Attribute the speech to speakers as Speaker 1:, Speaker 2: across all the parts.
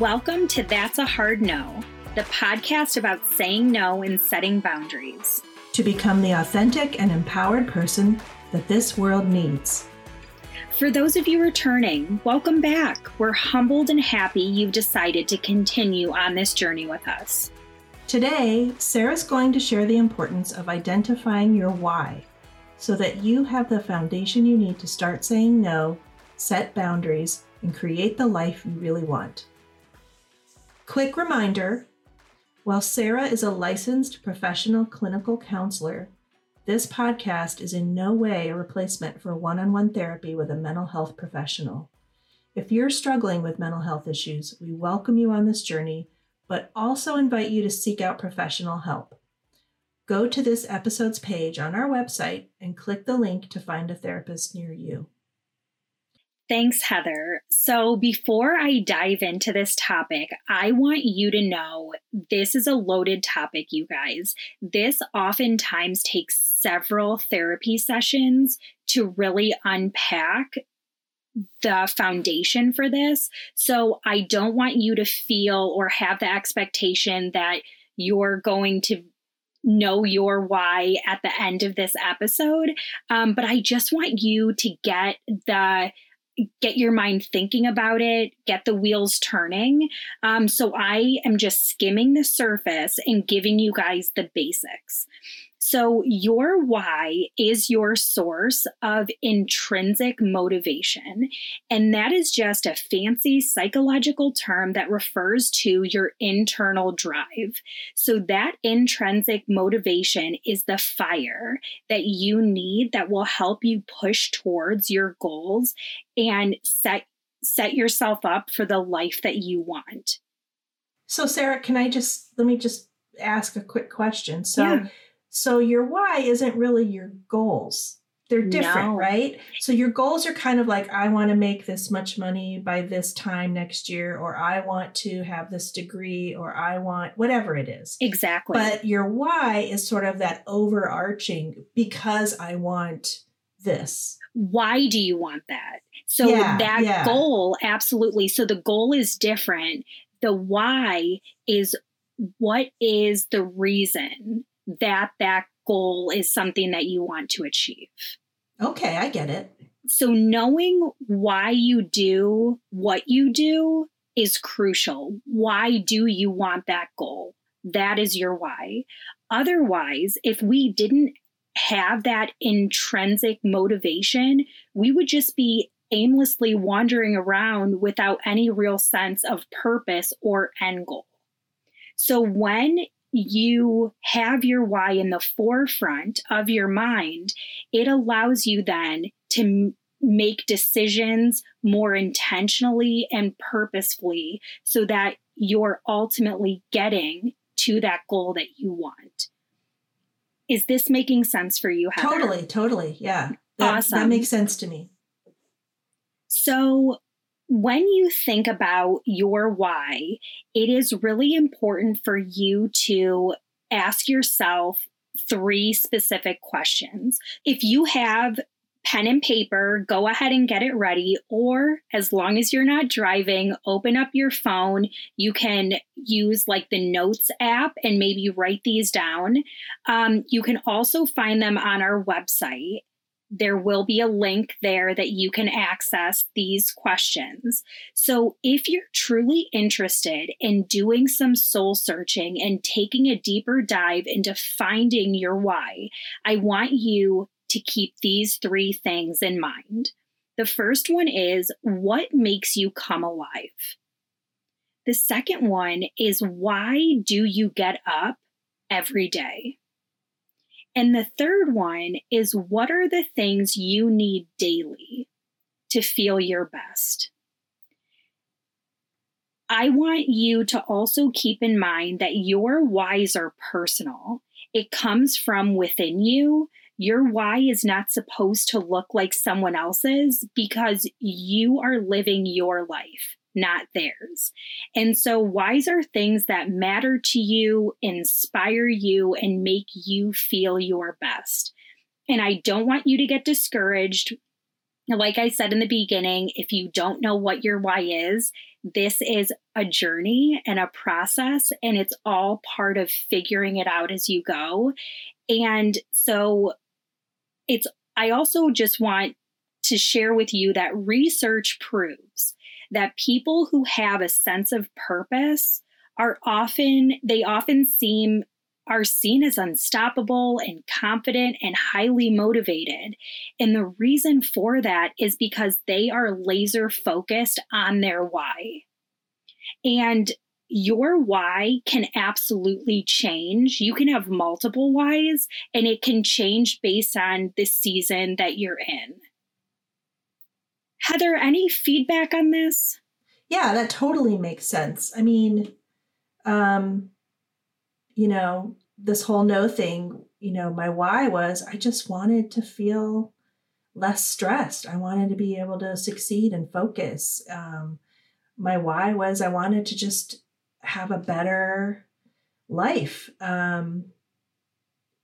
Speaker 1: Welcome to That's a Hard No, the podcast about saying no and setting boundaries.
Speaker 2: To become the authentic and empowered person that this world needs.
Speaker 1: For those of you returning, welcome back. We're humbled and happy you've decided to continue on this journey with us.
Speaker 2: Today, Sarah's going to share the importance of identifying your why so that you have the foundation you need to start saying no, set boundaries, and create the life you really want. Quick reminder while Sarah is a licensed professional clinical counselor, this podcast is in no way a replacement for one on one therapy with a mental health professional. If you're struggling with mental health issues, we welcome you on this journey, but also invite you to seek out professional help. Go to this episode's page on our website and click the link to find a therapist near you.
Speaker 1: Thanks, Heather. So, before I dive into this topic, I want you to know this is a loaded topic, you guys. This oftentimes takes several therapy sessions to really unpack the foundation for this. So, I don't want you to feel or have the expectation that you're going to know your why at the end of this episode. Um, but I just want you to get the get your mind thinking about it, get the wheels turning. Um, so I am just skimming the surface and giving you guys the basics. So, your why is your source of intrinsic motivation. And that is just a fancy psychological term that refers to your internal drive. So, that intrinsic motivation is the fire that you need that will help you push towards your goals and set set yourself up for the life that you want.
Speaker 2: So Sarah, can I just let me just ask a quick question. So yeah. So your why isn't really your goals. They're different, no. right? So your goals are kind of like I want to make this much money by this time next year or I want to have this degree or I want whatever it is.
Speaker 1: Exactly.
Speaker 2: But your why is sort of that overarching because I want this.
Speaker 1: Why do you want that? So yeah, that yeah. goal absolutely. So the goal is different. The why is what is the reason that that goal is something that you want to achieve.
Speaker 2: Okay, I get it.
Speaker 1: So, knowing why you do what you do is crucial. Why do you want that goal? That is your why. Otherwise, if we didn't have that intrinsic motivation, we would just be aimlessly wandering around without any real sense of purpose or end goal. So, when you have your why in the forefront of your mind, it allows you then to m- make decisions more intentionally and purposefully so that you're ultimately getting to that goal that you want. Is this making sense for you, Heather?
Speaker 2: Totally, totally. Yeah. That, awesome. That makes sense to me.
Speaker 1: So, when you think about your why, it is really important for you to ask yourself three specific questions. If you have pen and paper, go ahead and get it ready. Or as long as you're not driving, open up your phone. You can use like the Notes app and maybe write these down. Um, you can also find them on our website there will be a link there that you can access these questions. So, if you're truly interested in doing some soul searching and taking a deeper dive into finding your why, I want you to keep these three things in mind. The first one is what makes you come alive? The second one is why do you get up every day? And the third one is what are the things you need daily to feel your best? I want you to also keep in mind that your whys are personal. It comes from within you. Your why is not supposed to look like someone else's because you are living your life not theirs. And so, whys are things that matter to you, inspire you, and make you feel your best. And I don't want you to get discouraged like I said in the beginning, if you don't know what your why is, this is a journey and a process, and it's all part of figuring it out as you go. And so it's, I also just want to share with you that research proves that people who have a sense of purpose are often, they often seem are seen as unstoppable and confident and highly motivated. And the reason for that is because they are laser focused on their why. And your why can absolutely change. You can have multiple whys, and it can change based on the season that you're in. Heather, any feedback on this?
Speaker 2: Yeah, that totally makes sense. I mean, um, you know, this whole no thing, you know, my why was I just wanted to feel less stressed. I wanted to be able to succeed and focus. Um, my why was I wanted to just have a better life. Um,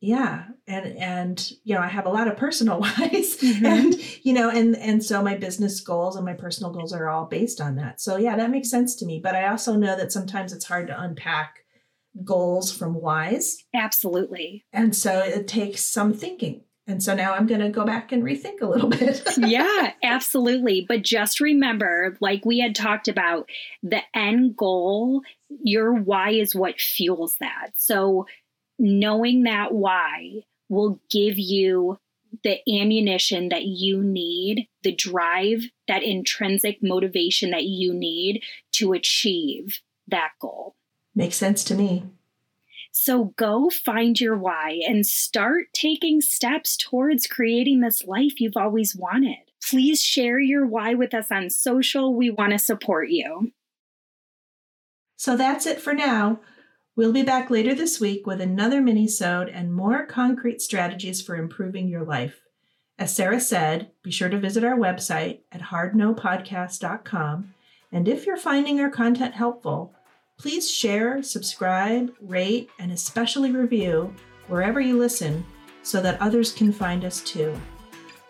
Speaker 2: yeah, and and you know I have a lot of personal whys, mm-hmm. and you know, and and so my business goals and my personal goals are all based on that. So yeah, that makes sense to me. But I also know that sometimes it's hard to unpack goals from whys.
Speaker 1: Absolutely.
Speaker 2: And so it takes some thinking. And so now I'm going to go back and rethink a little bit.
Speaker 1: yeah, absolutely. But just remember, like we had talked about, the end goal, your why is what fuels that. So knowing that why will give you the ammunition that you need, the drive, that intrinsic motivation that you need to achieve that goal.
Speaker 2: Makes sense to me.
Speaker 1: So go find your why and start taking steps towards creating this life you've always wanted. Please share your why with us on social. We want to support you.
Speaker 2: So that's it for now. We'll be back later this week with another mini-sode and more concrete strategies for improving your life. As Sarah said, be sure to visit our website at hardnopodcast.com. And if you're finding our content helpful, Please share, subscribe, rate, and especially review wherever you listen so that others can find us too.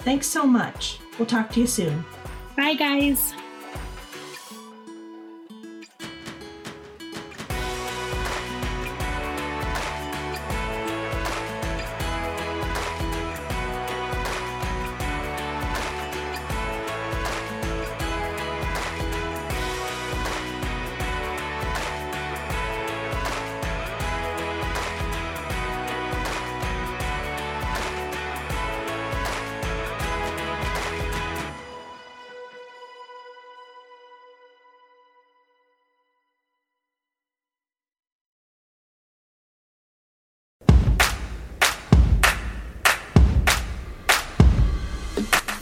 Speaker 2: Thanks so much. We'll talk to you soon.
Speaker 1: Bye, guys.